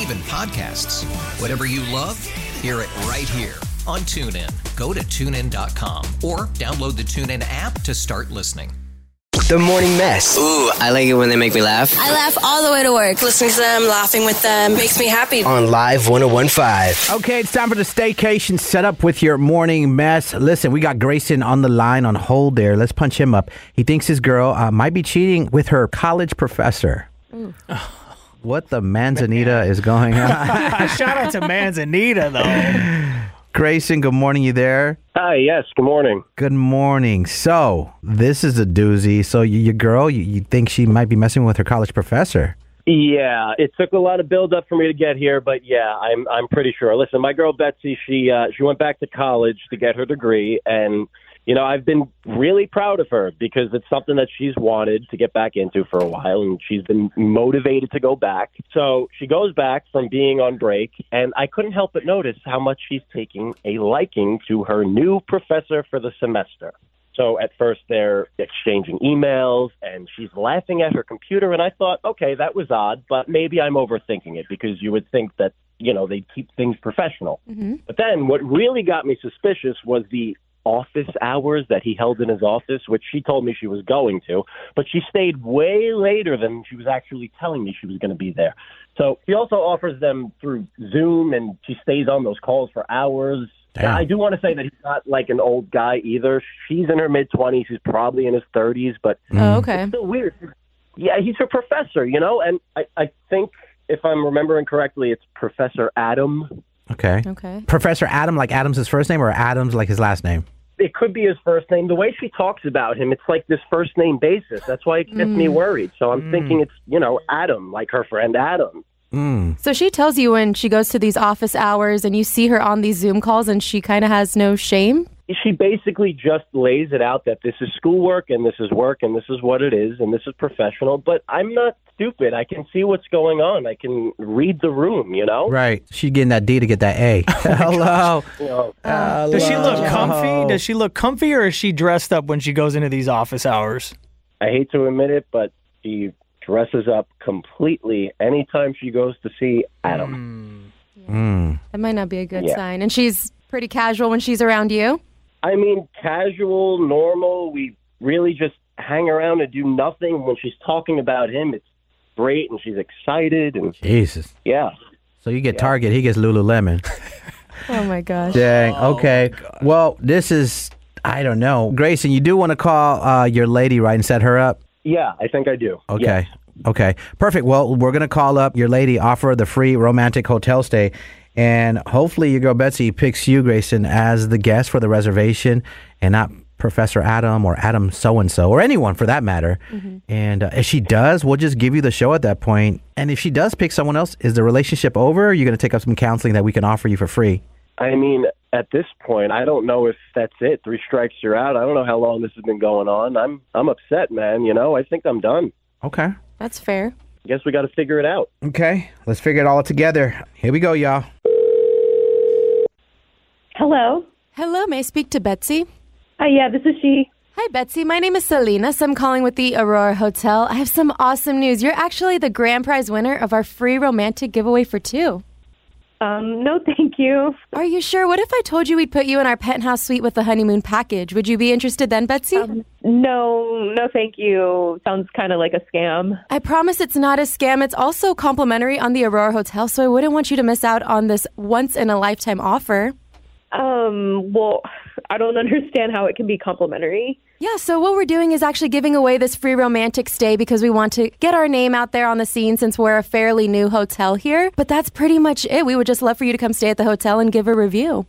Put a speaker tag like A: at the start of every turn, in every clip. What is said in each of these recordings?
A: even podcasts. Whatever you love, hear it right here on TuneIn. Go to tunein.com or download the TuneIn app to start listening.
B: The Morning Mess.
C: Ooh, I like it when they make me laugh.
D: I laugh all the way to work. Listening to them, laughing with them makes me happy.
B: On Live 1015.
E: Okay, it's time for the staycation setup with your morning mess. Listen, we got Grayson on the line on hold there. Let's punch him up. He thinks his girl uh, might be cheating with her college professor. What the manzanita is going on?
F: Shout out to Manzanita, though.
E: Grayson, good morning. You there?
G: Hi, yes, good morning.
E: Good morning. So, this is a doozy. So, y- your girl, you, you think she might be messing with her college professor?
G: Yeah, it took a lot of build up for me to get here, but yeah, I'm I'm pretty sure. Listen, my girl Betsy, she uh, she went back to college to get her degree, and you know I've been really proud of her because it's something that she's wanted to get back into for a while, and she's been motivated to go back. So she goes back from being on break, and I couldn't help but notice how much she's taking a liking to her new professor for the semester. So at first they're exchanging emails and she's laughing at her computer and I thought, okay, that was odd, but maybe I'm overthinking it because you would think that, you know, they keep things professional. Mm-hmm. But then what really got me suspicious was the office hours that he held in his office, which she told me she was going to, but she stayed way later than she was actually telling me she was going to be there. So she also offers them through Zoom and she stays on those calls for hours.
E: Damn.
G: I do want to say that he's not like an old guy either. She's in her mid 20s. He's probably in his 30s, but mm.
D: Oh, okay.
G: it's still weird. Yeah, he's her professor, you know, and I, I think if I'm remembering correctly, it's Professor Adam.
E: Okay.
D: Okay.
E: Professor Adam, like Adam's his first name, or Adams like his last name?
G: It could be his first name. The way she talks about him, it's like this first name basis. That's why it gets me worried. So I'm thinking it's, you know, Adam, like her friend Adam.
E: Mm.
D: So she tells you when she goes to these office hours and you see her on these Zoom calls and she kind of has no shame.
G: She basically just lays it out that this is schoolwork and this is work and this is what it is and this is professional. But I'm not stupid. I can see what's going on. I can read the room, you know?
E: Right. She's getting that D to get that A. Hello.
G: You know,
F: Does she look comfy? Does she look comfy, or is she dressed up when she goes into these office hours?
G: I hate to admit it, but she dresses up completely anytime she goes to see Adam.
E: Mm.
D: That might not be a good
G: Yeah.
D: sign. And she's pretty casual when she's around you.
G: I mean, casual, normal. We really just hang around and do nothing. When she's talking about him, it's great and she's excited and
E: Jesus.
G: yeah.
E: So you get Target, he gets Lululemon.
D: Oh my gosh.
E: Dang. Okay. Well, this is I don't know, Grayson. You do want to call uh, your lady, right, and set her up.
G: Yeah, I think I do.
E: Okay. Okay. Perfect. Well, we're gonna call up your lady, offer the free romantic hotel stay, and hopefully your girl Betsy picks you, Grayson, as the guest for the reservation, and not Professor Adam or Adam so and so or anyone for that matter. And uh, if she does, we'll just give you the show at that point. And if she does pick someone else, is the relationship over? Or are you gonna take up some counseling that we can offer you for free?
G: I mean, at this point, I don't know if that's it. Three strikes, you're out. I don't know how long this has been going on. I'm I'm upset, man. You know, I think I'm done.
E: Okay.
D: That's fair.
G: I guess we got to figure it out.
E: Okay. Let's figure it all together. Here we go, y'all.
H: Hello.
D: Hello, may I speak to Betsy?
H: Hi, yeah, this is she.
D: Hi, Betsy. My name is Salinas. I'm calling with the Aurora Hotel. I have some awesome news. You're actually the grand prize winner of our free romantic giveaway for two.
H: Um, no, thank you.
D: Are you sure? What if I told you we'd put you in our penthouse suite with the honeymoon package? Would you be interested then, Betsy?
H: No, no, thank you. Sounds kind of like a scam.
D: I promise it's not a scam. It's also complimentary on the Aurora Hotel, so I wouldn't want you to miss out on this once in a lifetime offer.
H: Um, well, I don't understand how it can be complimentary.
D: Yeah, so what we're doing is actually giving away this free romantic stay because we want to get our name out there on the scene since we're a fairly new hotel here. But that's pretty much it. We would just love for you to come stay at the hotel and give a review.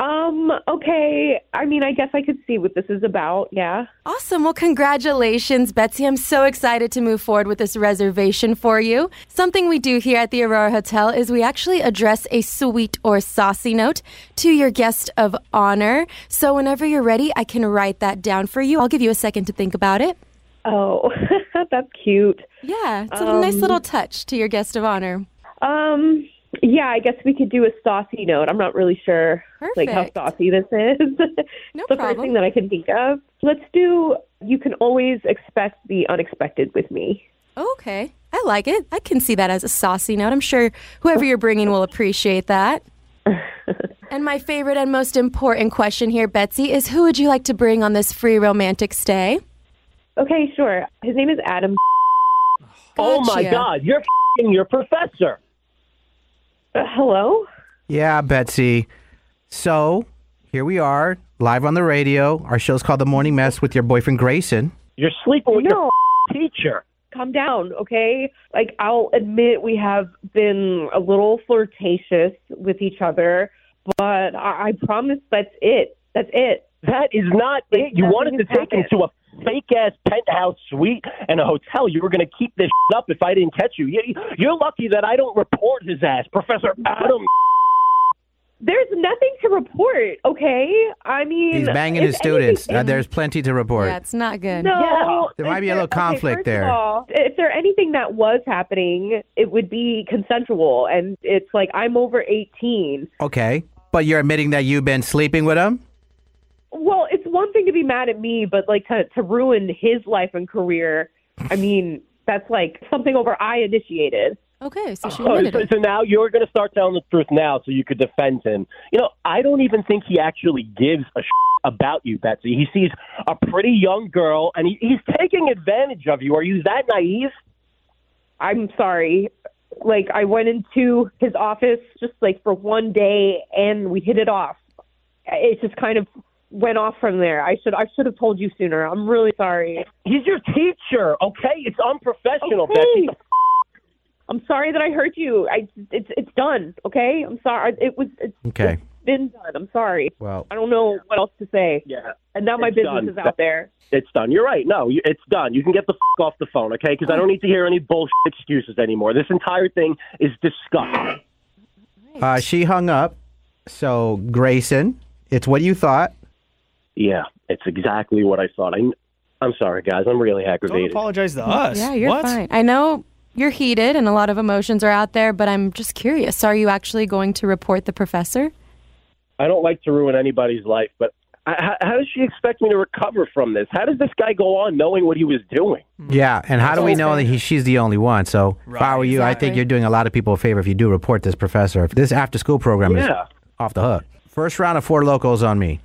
H: Um, okay. I mean, I guess I could see what this is about. Yeah.
D: Awesome. Well, congratulations, Betsy. I'm so excited to move forward with this reservation for you. Something we do here at the Aurora Hotel is we actually address a sweet or saucy note to your guest of honor. So whenever you're ready, I can write that down for you. I'll give you a second to think about it.
H: Oh, that's cute.
D: Yeah, it's a nice
H: Um,
D: little touch to your guest of honor.
H: Um, yeah, I guess we could do a saucy note. I'm not really sure like how saucy this is.
D: No
H: the first thing that I can think of. Let's do you can always expect the unexpected with me.
D: Okay, I like it. I can see that as a saucy note. I'm sure whoever you're bringing will appreciate that. and my favorite and most important question here, Betsy, is who would you like to bring on this free romantic stay?
H: Okay, sure. His name is Adam.
G: Oh my God, you're f***ing your professor.
H: Uh, hello?
E: Yeah, Betsy. So here we are, live on the radio. Our show's called The Morning Mess with your boyfriend Grayson.
G: You're sleeping with
H: No.
G: your teacher.
H: Calm down, okay? Like I'll admit we have been a little flirtatious with each other, but I, I promise that's it. That's it.
G: That is not it. You
H: nothing
G: wanted to
H: has
G: take him to a fake ass penthouse suite and a hotel. You were going to keep this up if I didn't catch you. You- You're lucky that I don't report his ass, Professor Adam.
H: There's nothing to report, okay? I mean,
E: He's banging his students. Uh, there's plenty to report.
D: Yeah, it's not good.
H: No,
E: There might
H: if
E: be a little
H: okay,
E: conflict
H: first
E: there.
H: Of all, if there anything that was happening, it would be consensual, and it's like I'm over 18.
E: Okay. But you're admitting that you've been sleeping with him?
H: Well, it's one thing to be mad at me, but like to to ruin his life and career. I mean, that's like something over I initiated.
D: Okay, so she
G: Oh, so, so now you're going to start telling the truth now so you could defend him. You know, I don't even think he actually gives a about you, Betsy. He sees a pretty young girl and he, he's taking advantage of you. Are you that naive?
H: I'm sorry. Like I went into his office just like for one day, and we hit it off. It's just kind of went off from there. I should I should have told you sooner. I'm really sorry.
G: He's your teacher, okay? It's unprofessional,
H: Okay.
G: Betsy.
H: I'm sorry that I hurt you. I it's it's done. Okay, I'm sorry. It was it's,
E: Okay.
H: it's been done. I'm sorry.
E: Well,
H: I don't know what else to say.
G: Yeah.
H: And now my business
G: done.
H: is out there.
G: It's done. You're right. No, you- it's done. You can get the f- off the phone, okay? Because I don't need to hear any bullshit excuses anymore. This entire thing is disgusting.
E: uh, she hung up. So, Grayson, it's what you thought.
G: Yeah, it's exactly what I thought. I, I'm sorry, guys. I'm really
F: Don't
G: aggravated.
F: apologize to us.
D: Yeah, you're
F: what?
D: fine. I know you're heated and a lot of emotions are out there, but I'm just curious. Are you actually going to report the professor?
G: I don't like to ruin anybody's life, but how, how does she expect me to recover from this? How does this guy go on knowing what he was doing? Hmm.
E: Yeah, and how do we know that he, she's the only one? So, if I were you, I think you're doing a lot of people a favor if you do report this professor. If this after school program is off the hook. First round of Four Lokos on me.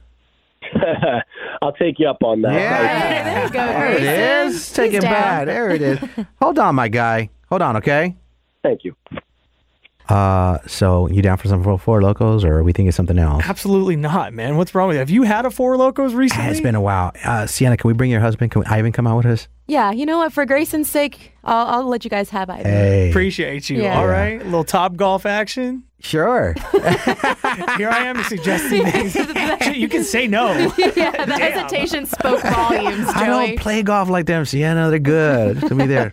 G: I'll take you up on that.
D: there you go,
E: There it
D: Grayson.
E: is. Take
D: He's
E: it
D: down.
E: back. There it is. Hold on, my guy. Hold on, okay?
G: Thank you.
E: Uh, so you down for some four, Four Lokos, or are we thinking something else?
F: Absolutely not, man. What's wrong with you? Have you had a Four Lokos recently?
E: It's been a while. Uh, Sienna, can we bring your husband? Can Ivan come out with us?
D: Yeah, you know what? For Grayson's sake, I'll, I'll let you guys have Ivan.
E: Hey,
F: Appreciate you.
D: Yeah.
F: All right. A little Topgolf action.
E: sure.
F: Here I am suggesting things. You can say no.
D: yeah, the hesitation spoke volumes, Joey.
E: I don't play golf like them, Sienna. They're good. To be there,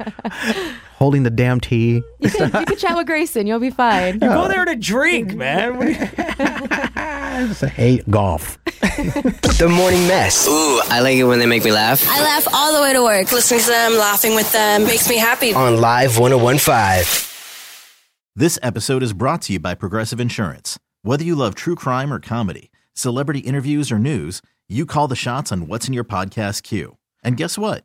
E: holding the damn tea.
D: you, can, you can chat with Grayson. You'll be fine.
F: You go there to drink, man. What do you-
E: I just hate golf.
B: The Morning Mess.
C: Ooh, I like it when they make me laugh.
I: I laugh all the way to work. Listening to them, laughing with them makes me happy.
B: On Live 1015.
J: This episode is brought to you by Progressive Insurance. Whether you love true crime or comedy, celebrity interviews or news, you call the shots on what's in your podcast queue. And guess what?